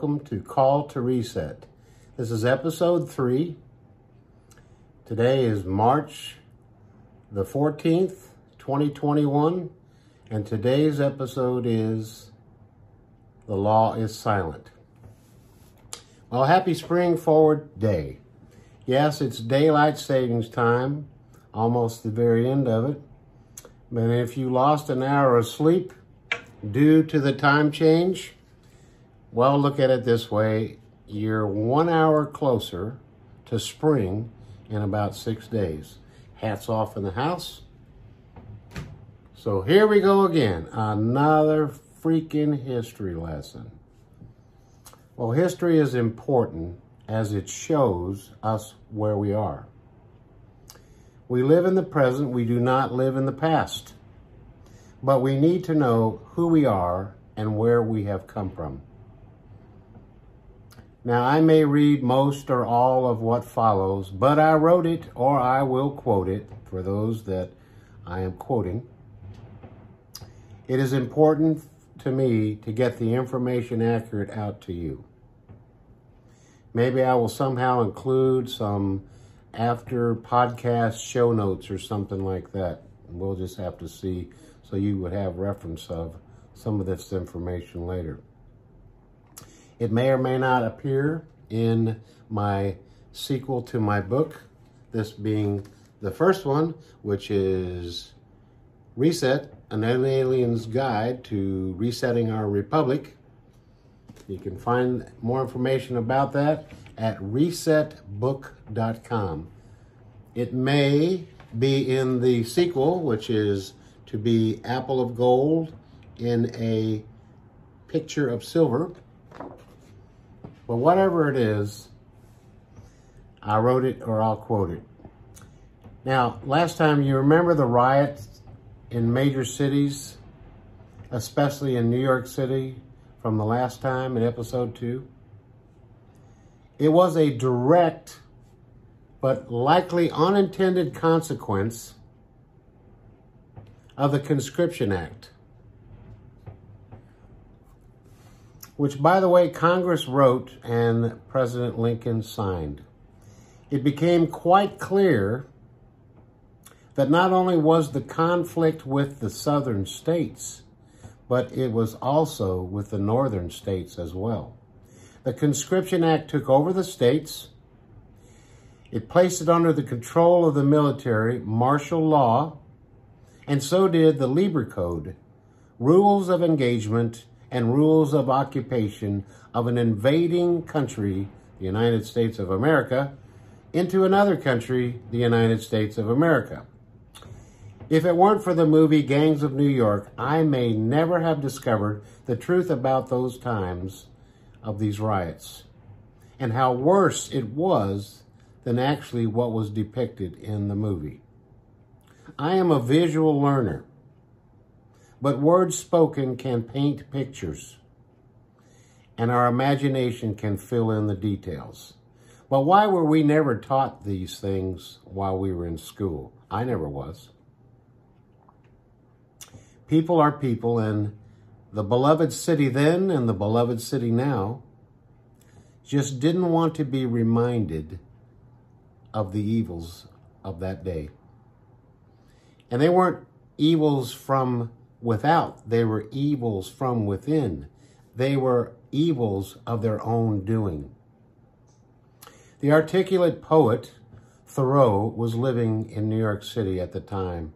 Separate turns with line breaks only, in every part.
Welcome to Call to Reset. This is episode three. Today is March the 14th, 2021, and today's episode is The Law is Silent. Well, happy spring forward day. Yes, it's daylight savings time, almost the very end of it. But if you lost an hour of sleep due to the time change, well, look at it this way. You're one hour closer to spring in about six days. Hats off in the house. So here we go again. Another freaking history lesson. Well, history is important as it shows us where we are. We live in the present, we do not live in the past. But we need to know who we are and where we have come from. Now, I may read most or all of what follows, but I wrote it or I will quote it for those that I am quoting. It is important to me to get the information accurate out to you. Maybe I will somehow include some after podcast show notes or something like that. We'll just have to see so you would have reference of some of this information later. It may or may not appear in my sequel to my book, this being the first one, which is Reset, an alien's guide to resetting our republic. You can find more information about that at resetbook.com. It may be in the sequel, which is to be Apple of Gold in a picture of silver. But whatever it is, I wrote it or I'll quote it. Now, last time you remember the riots in major cities, especially in New York City, from the last time in episode two? It was a direct but likely unintended consequence of the Conscription Act, which, by the way, Congress wrote and President Lincoln signed. It became quite clear that not only was the conflict with the southern states, but it was also with the northern states as well. The Conscription Act took over the states. It placed it under the control of the military, martial law, and so did the Lieber Code, rules of engagement and rules of occupation of an invading country, the United States of America, into another country, the United States of America. If it weren't for the movie Gangs of New York, I may never have discovered the truth about those times of these riots and how worse it was than actually what was depicted in the movie. I am a visual learner, but words spoken can paint pictures and our imagination can fill in the details. But why were we never taught these things while we were in school? I never was. People are people, and the beloved city then and the beloved city now just didn't want to be reminded of the evils of that day. And they weren't evils from without, they were evils from within. They were evils of their own doing. The articulate poet Thoreau was living in New York City at the time.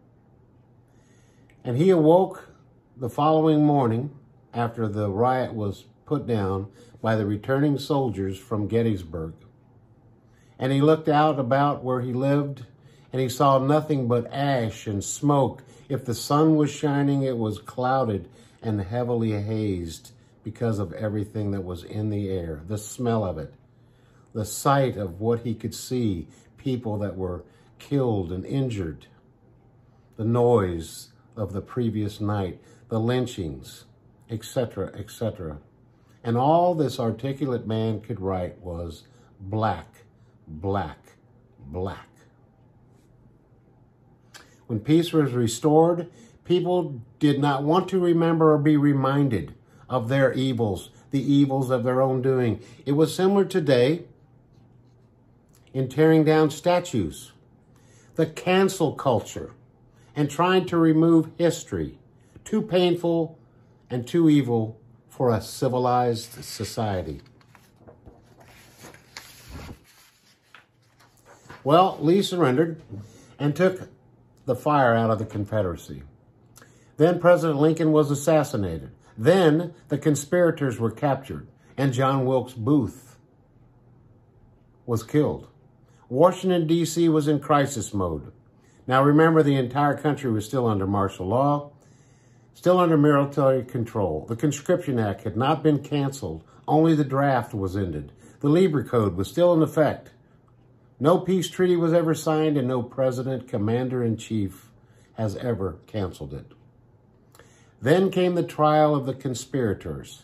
And he awoke the following morning after the riot was put down by the returning soldiers from Gettysburg. And he looked out about where he lived and he saw nothing but ash and smoke. If the sun was shining, it was clouded and heavily hazed because of everything that was in the air, the smell of it, the sight of what he could see, people that were killed and injured, the noise, of the previous night, the lynchings, etc., etc. And all this articulate man could write was black, black, black. When peace was restored, people did not want to remember or be reminded of their evils, the evils of their own doing. It was similar today in tearing down statues, the cancel culture, and trying to remove history. Too painful and too evil for a civilized society. Well, Lee surrendered and took the fire out of the Confederacy. Then President Lincoln was assassinated. Then the conspirators were captured and John Wilkes Booth was killed. Washington, D.C. was in crisis mode. Now remember, the entire country was still under martial law, still under military control. The Conscription Act had not been canceled, only the draft was ended. The Lieber Code was still in effect. No peace treaty was ever signed, and no president, commander in chief has ever canceled it. Then came the trial of the conspirators.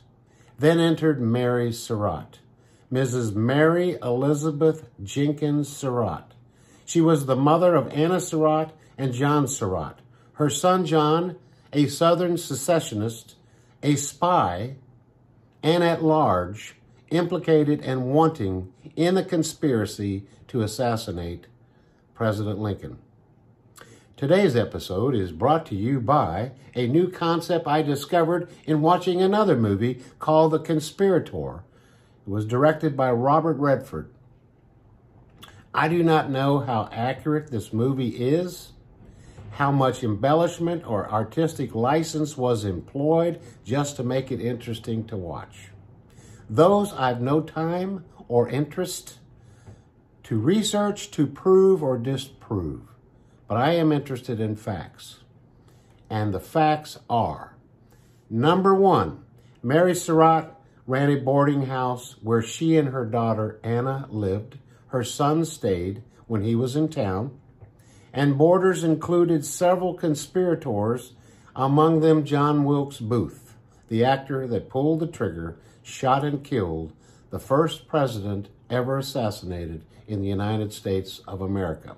Then entered Mary Surratt, Mrs. Mary Elizabeth Jenkins Surratt. She was the mother of Anna Surratt and John Surratt. Her son John, a Southern secessionist, a spy, and at large, implicated and wanting in the conspiracy to assassinate President Lincoln. Today's episode is brought to you by a new concept I discovered in watching another movie called The Conspirator. It was directed by Robert Redford. I do not know how accurate this movie is, how much embellishment or artistic license was employed just to make it interesting to watch. Those I've no time or interest to research, to prove, or disprove. But I am interested in facts. And the facts are number one, Mary Surratt ran a boarding house where she and her daughter Anna lived. Her son stayed when he was in town. And boarders included several conspirators, among them John Wilkes Booth, the actor that pulled the trigger shot and killed the first president ever assassinated in the United States of America.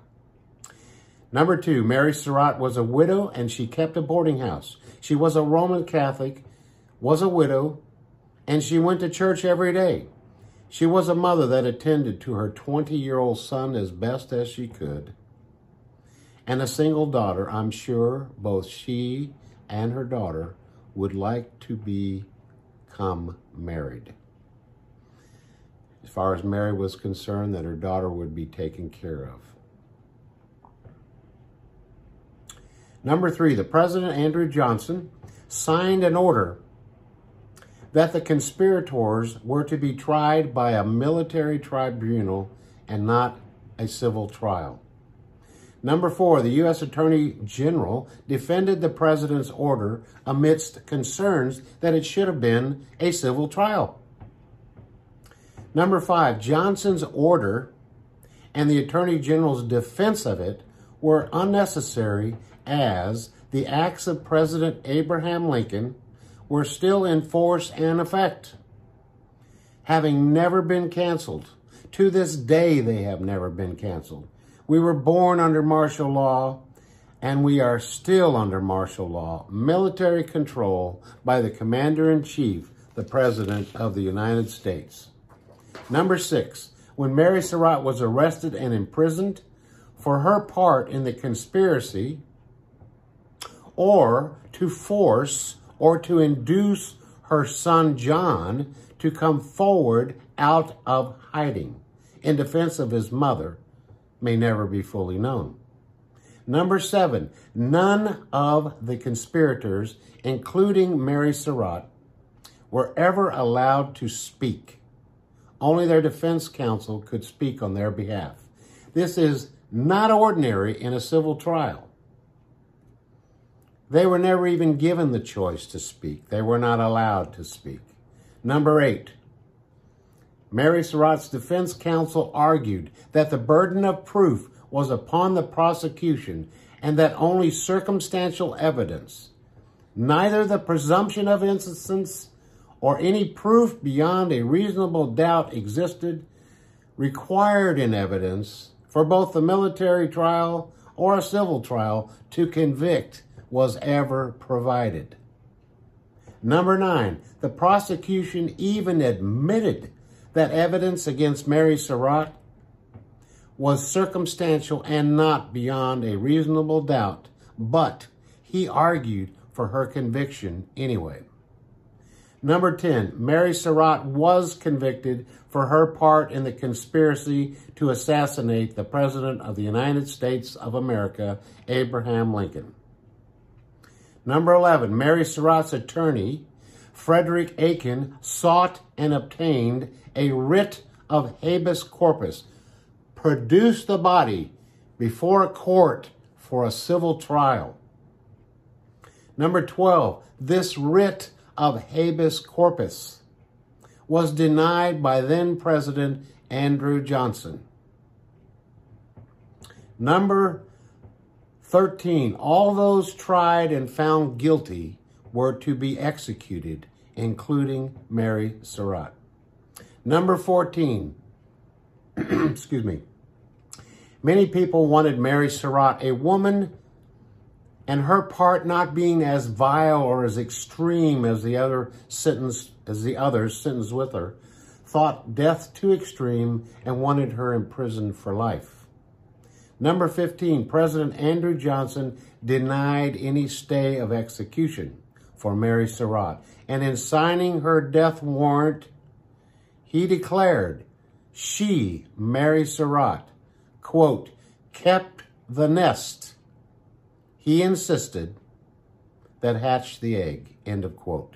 Number two, Mary Surratt was a widow and she kept a boarding house. She was a Roman Catholic, was a widow, and she went to church every day. She was a mother that attended to her 20-year-old son as best as she could. And a single daughter, I'm sure both she and her daughter would like to be become married. As far as Mary was concerned, that her daughter would be taken care of. Number three, the President, Andrew Johnson, signed an order that the conspirators were to be tried by a military tribunal and not a civil trial. Number four, the U.S. Attorney General defended the president's order amidst concerns that it should have been a civil trial. Number five, Johnson's order and the Attorney General's defense of it were unnecessary as the acts of President Abraham Lincoln were still in force and effect, having never been canceled. To this day, they have never been canceled. We were born under martial law, and we are still under martial law, military control by the Commander-in-Chief, the President of the United States. Number six, when Mary Surratt was arrested and imprisoned for her part in the conspiracy or to force or to induce her son John to come forward out of hiding in defense of his mother, may never be fully known. Number seven, none of the conspirators, including Mary Surratt, were ever allowed to speak. Only their defense counsel could speak on their behalf. This is not ordinary in a civil trial. They were never even given the choice to speak. They were not allowed to speak. Number eight, Mary Surratt's defense counsel argued that the burden of proof was upon the prosecution and that only circumstantial evidence, neither the presumption of innocence or any proof beyond a reasonable doubt existed, required in evidence for both the military trial or a civil trial to convict was ever provided. Number nine, the prosecution even admitted that evidence against Mary Surratt was circumstantial and not beyond a reasonable doubt, but he argued for her conviction anyway. Number 10, Mary Surratt was convicted for her part in the conspiracy to assassinate the President of the United States of America, Abraham Lincoln. Number 11, Mary Surratt's attorney, Frederick Aiken, sought and obtained a writ of habeas corpus, produced the body before a court for a civil trial. Number 12, this writ of habeas corpus was denied by then President Andrew Johnson. Number 13, all those tried and found guilty were to be executed, including Mary Surratt. Number 14, excuse me, many people wanted Mary Surratt, a woman and her part not being as vile or as extreme as the other sentence as the others sentenced with her, thought death too extreme and wanted her imprisoned for life. Number 15, President Andrew Johnson denied any stay of execution for Mary Surratt. And in signing her death warrant, he declared she, Mary Surratt, quote, kept the nest he insisted that hatched the egg, end of quote.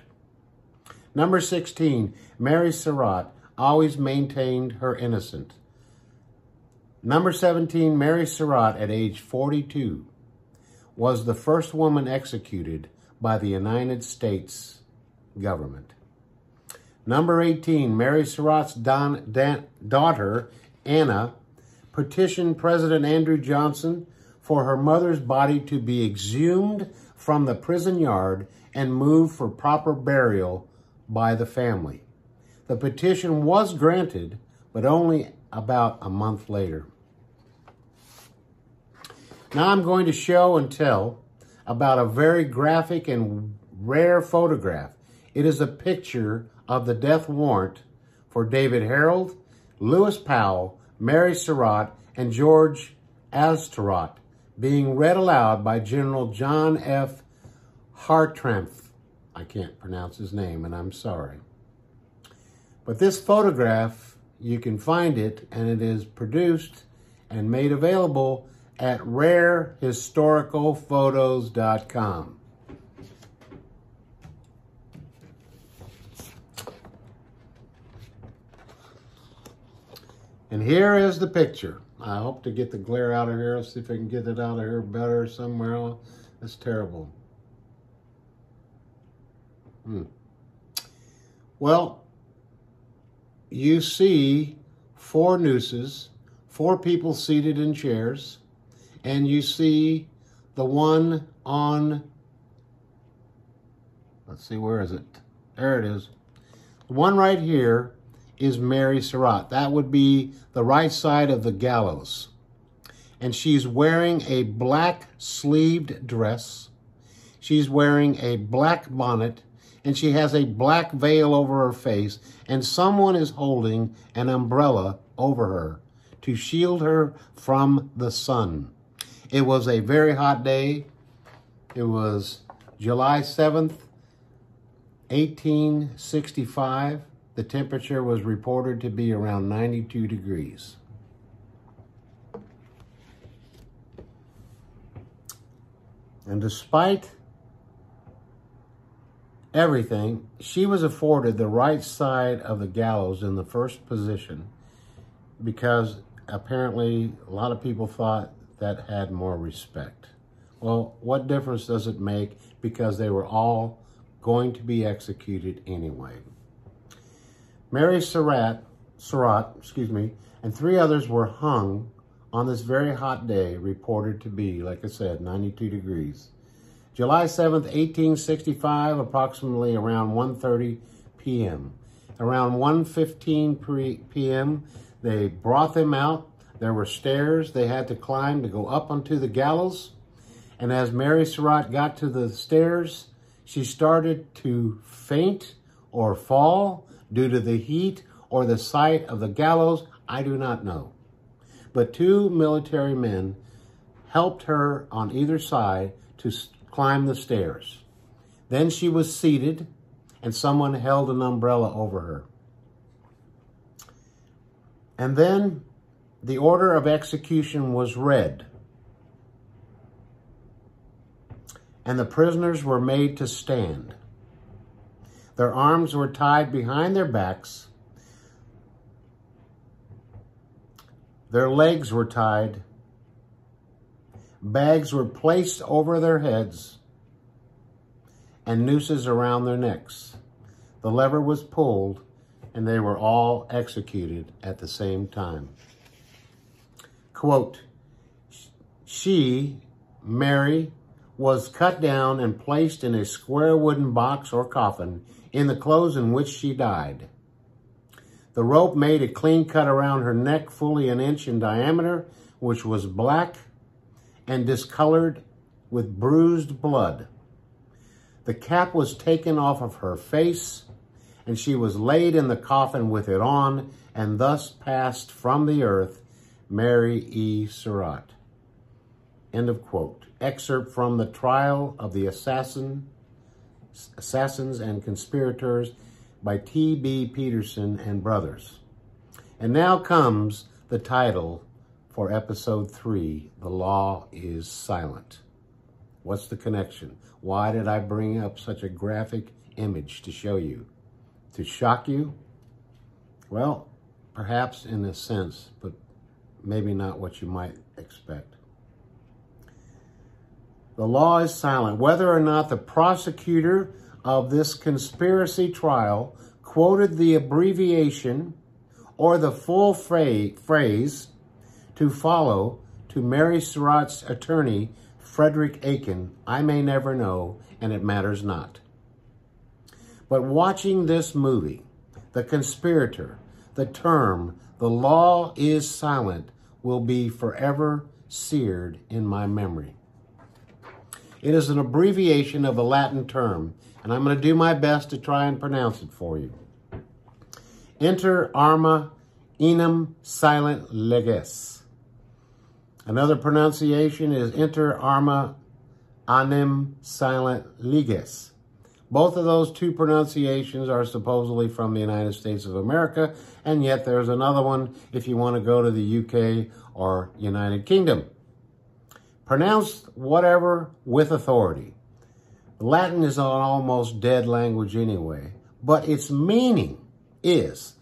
Number 16, Mary Surratt always maintained her innocence. Number 17, Mary Surratt at age 42 was the first woman executed by the United States government. Number 18, Mary Surratt's don, dan, daughter, Anna, petitioned President Andrew Johnson for her mother's body to be exhumed from the prison yard and moved for proper burial by the family. The petition was granted, but only about a month later. Now I'm going to show and tell about a very graphic and rare photograph. It is a picture of the death warrant for David Herold, Lewis Powell, Mary Surratt, and George Atzerodt being read aloud by General John F. Hartranft. I can't pronounce his name, and I'm sorry. But this photograph, you can find it, and it is produced and made available at rarehistoricalphotos.com. And here is the picture. I hope to get the glare out of here. Let's see if I can get it out of here better somewhere. That's terrible. Hmm. Well, you see four nooses, four people seated in chairs, and you see the one on, let's see, where is it? There it is. The one right here is Mary Surratt. That would be the right side of the gallows. And she's wearing a black sleeved dress. She's wearing a black bonnet and she has a black veil over her face and someone is holding an umbrella over her to shield her from the sun. It was a very hot day. It was July 7th, 1865 the temperature was reported to be around 92 degrees. And despite everything, she was afforded the right side of the gallows in the first position because apparently a lot of people thought that had more respect. Well, what difference does it make because they were all going to be executed anyway? Mary Surratt, Surratt, excuse me, and three others were hung on this very hot day, reported to be, like I said, 92 degrees. July 7th, 1865, approximately around 1.30 p.m. Around 1.15 p.m., they brought them out. There were stairs they had to climb to go up onto the gallows. And as Mary Surratt got to the stairs, she started to faint or fall due to the heat or the sight of the gallows, I do not know. But two military men helped her on either side to climb the stairs. Then she was seated and someone held an umbrella over her. And then the order of execution was read. And the prisoners were made to stand. Their arms were tied behind their backs. Their legs were tied. Bags were placed over their heads and nooses around their necks. The lever was pulled and they were all executed at the same time. Quote, she, Mary, was cut down and placed in a square wooden box or coffin in the clothes in which she died. The rope made a clean cut around her neck, fully an inch in diameter, which was black and discolored with bruised blood. The cap was taken off of her face and she was laid in the coffin with it on, and thus passed from the earth, Mary E. Surratt. End of quote. Excerpt from the trial of the assassin, assassins and conspirators by T.B. Peterson and Brothers. And now comes the title for episode three, The Law is Silent. What's the connection? Why did I bring up such a graphic image to show you? to shock you? Well, perhaps in a sense, but maybe not what you might expect. The law is silent. Whether or not the prosecutor of this conspiracy trial quoted the abbreviation or the full phrase to follow to Mary Surratt's attorney, Frederick Aiken, I may never know, and it matters not. But watching this movie, The Conspirator, the term, the law is silent, will be forever seared in my memory. It is an abbreviation of a Latin term, and I'm going to do my best to try and pronounce it for you. Inter arma enim silent leges. Another pronunciation is inter arma anim silent leges. Both of those two pronunciations are supposedly from the United States of America, and yet there's another one if you want to go to the UK or United Kingdom. Pronounce whatever with authority. Latin is an almost dead language anyway, but its meaning is,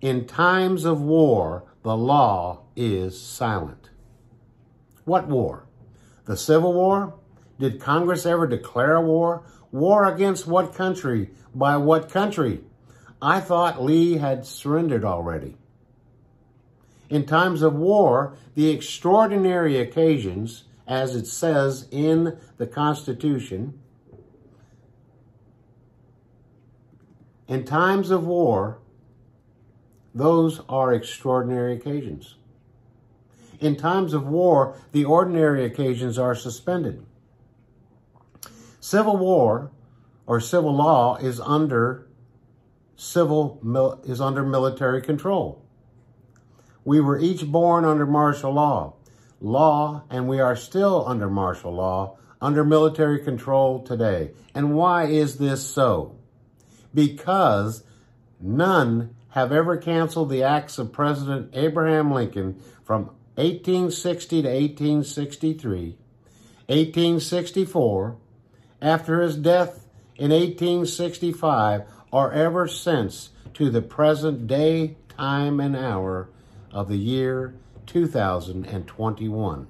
in times of war, the law is silent. What war? The Civil War? Did Congress ever declare a war? War against what country? By what country? I thought Lee had surrendered already. In times of war, the extraordinary occasions, as it says in the Constitution, in times of war, those are extraordinary occasions. In times of war, the ordinary occasions are suspended. Civil war or civil law is under civil is under military control. We were each born under martial law. Law, and we are still under martial law, under military control today. And why is this so? Because none have ever canceled the acts of President Abraham Lincoln from 1860 to 1863, 1864, after his death in 1865 or ever since to the present day, time, and hour of the year 2021.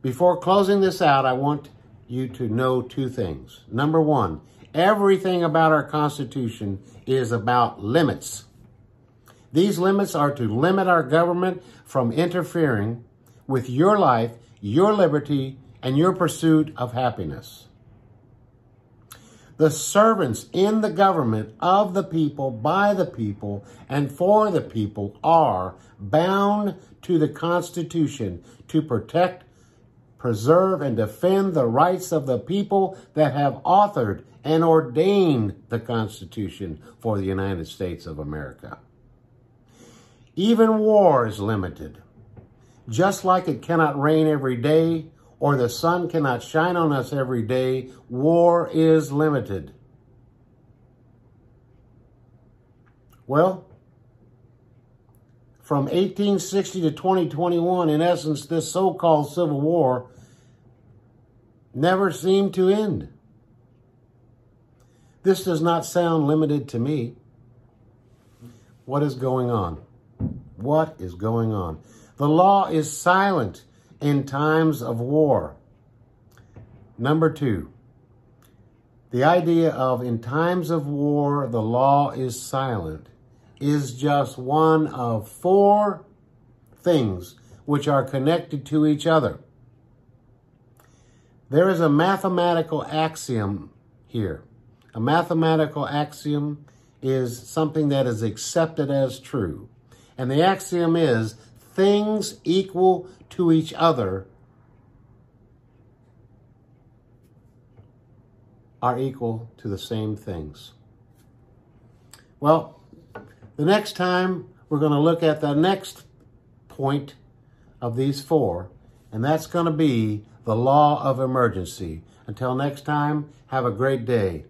Before closing this out, I want you to know two things. Number one, everything about our Constitution is about limits. These limits are to limit our government from interfering with your life, your liberty, and your pursuit of happiness. The servants in the government of the people, by the people, and for the people are bound to the Constitution to protect preserve and defend the rights of the people that have authored and ordained the Constitution for the United States of America. Even war is limited. Just like it cannot rain every day or the sun cannot shine on us every day, war is limited. Well, from 1860 to 2021, in essence, this so-called Civil War never seemed to end. This does not sound limited to me. What is going on? What is going on? The law is silent in times of war. Number two, the idea of in times of war, the law is silent is just one of four things which are connected to each other. There is a mathematical axiom here. A mathematical axiom is something that is accepted as true. And the axiom is things equal to each other are equal to the same things. Well, the next time, we're going to look at the next point of these four, and that's going to be the law of emergency. Until next time, have a great day.